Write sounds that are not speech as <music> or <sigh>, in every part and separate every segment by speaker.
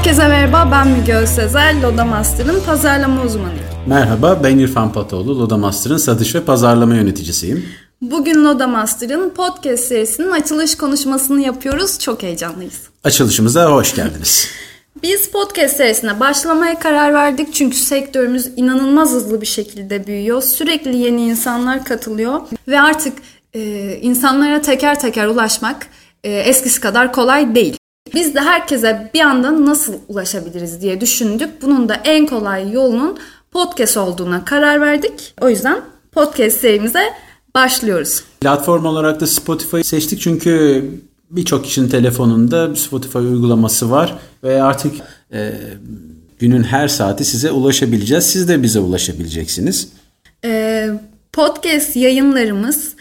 Speaker 1: Herkese merhaba, ben Müge Özsezer, Loda Master'ın pazarlama uzmanıyım.
Speaker 2: Merhaba, ben İrfan Patoğlu, Loda Master'ın satış ve pazarlama yöneticisiyim.
Speaker 1: Bugün Loda Master'ın podcast serisinin açılış konuşmasını yapıyoruz, çok heyecanlıyız.
Speaker 2: Açılışımıza hoş geldiniz. <laughs>
Speaker 1: Biz podcast serisine başlamaya karar verdik çünkü sektörümüz inanılmaz hızlı bir şekilde büyüyor. Sürekli yeni insanlar katılıyor ve artık e, insanlara teker teker ulaşmak e, eskisi kadar kolay değil. Biz de herkese bir anda nasıl ulaşabiliriz diye düşündük. Bunun da en kolay yolunun podcast olduğuna karar verdik. O yüzden podcast serimize başlıyoruz.
Speaker 2: Platform olarak da Spotify'ı seçtik çünkü birçok kişinin telefonunda Spotify uygulaması var ve artık e, günün her saati size ulaşabileceğiz. Siz de bize ulaşabileceksiniz.
Speaker 1: E, podcast yayınlarımız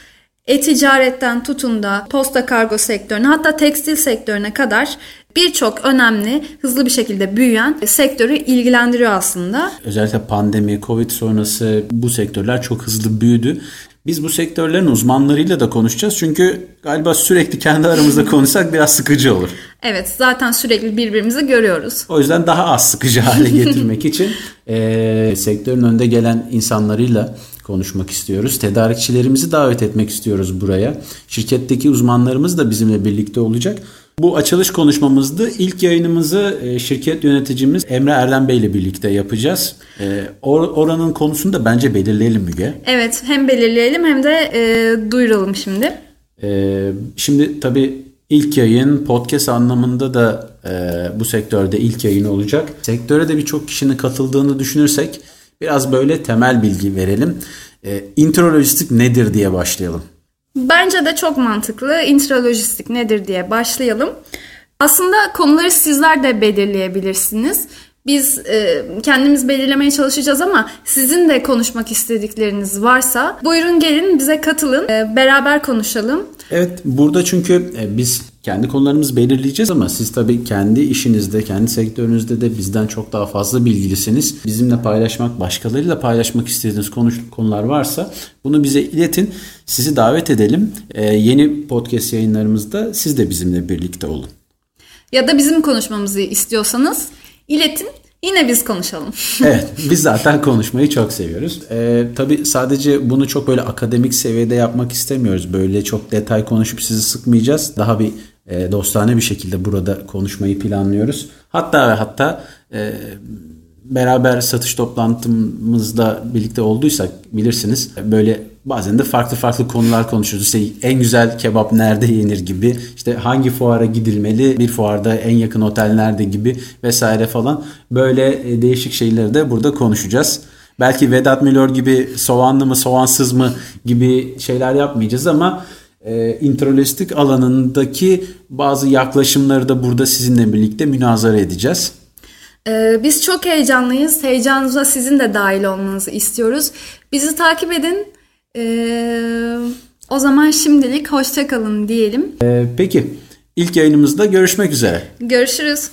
Speaker 1: e-ticaretten tutun da posta kargo sektörüne hatta tekstil sektörüne kadar birçok önemli hızlı bir şekilde büyüyen sektörü ilgilendiriyor aslında.
Speaker 2: Özellikle pandemi, Covid sonrası bu sektörler çok hızlı büyüdü. Biz bu sektörlerin uzmanlarıyla da konuşacağız. Çünkü galiba sürekli kendi aramızda konuşsak biraz sıkıcı olur.
Speaker 1: Evet zaten sürekli birbirimizi görüyoruz.
Speaker 2: O yüzden daha az sıkıcı hale getirmek <laughs> için e, sektörün önde gelen insanlarıyla konuşmak istiyoruz. Tedarikçilerimizi davet etmek istiyoruz buraya. Şirketteki uzmanlarımız da bizimle birlikte olacak. Bu açılış konuşmamızda ilk yayınımızı e, şirket yöneticimiz Emre Erdem Bey ile birlikte yapacağız. E, oranın konusunu da bence belirleyelim Müge.
Speaker 1: Evet hem belirleyelim hem de e, duyuralım şimdi.
Speaker 2: E, şimdi tabii ilk yayın podcast anlamında da e, bu sektörde ilk yayın olacak. Sektöre de birçok kişinin katıldığını düşünürsek biraz böyle temel bilgi verelim. E, introlojistik nedir diye başlayalım.
Speaker 1: Bence de çok mantıklı. Intralojistik nedir diye başlayalım. Aslında konuları sizler de belirleyebilirsiniz. Biz e, kendimiz belirlemeye çalışacağız ama sizin de konuşmak istedikleriniz varsa buyurun gelin bize katılın. E, beraber konuşalım.
Speaker 2: Evet burada çünkü e, biz kendi konularımızı belirleyeceğiz ama siz tabii kendi işinizde, kendi sektörünüzde de bizden çok daha fazla bilgilisiniz. Bizimle paylaşmak, başkalarıyla paylaşmak istediğiniz konu, konular varsa bunu bize iletin. Sizi davet edelim. Ee, yeni podcast yayınlarımızda siz de bizimle birlikte olun.
Speaker 1: Ya da bizim konuşmamızı istiyorsanız iletin. Yine biz konuşalım. <laughs>
Speaker 2: evet biz zaten konuşmayı çok seviyoruz. Ee, tabii sadece bunu çok böyle akademik seviyede yapmak istemiyoruz. Böyle çok detay konuşup sizi sıkmayacağız. Daha bir e, dostane bir şekilde burada konuşmayı planlıyoruz. Hatta ve hatta e, beraber satış toplantımızda birlikte olduysak bilirsiniz böyle bazen de farklı farklı konular konuşuyoruz. İşte en güzel kebap nerede yenir gibi, işte hangi fuara gidilmeli, bir fuarda en yakın otel nerede gibi vesaire falan. Böyle e, değişik şeyleri de burada konuşacağız. Belki Vedat Milor gibi soğanlı mı soğansız mı gibi şeyler yapmayacağız ama e, introlojistik alanındaki bazı yaklaşımları da burada sizinle birlikte münazara edeceğiz.
Speaker 1: Ee, biz çok heyecanlıyız. Heyecanınıza sizin de dahil olmanızı istiyoruz. Bizi takip edin. Ee, o zaman şimdilik hoşçakalın diyelim.
Speaker 2: Ee, peki ilk yayınımızda görüşmek üzere.
Speaker 1: Görüşürüz.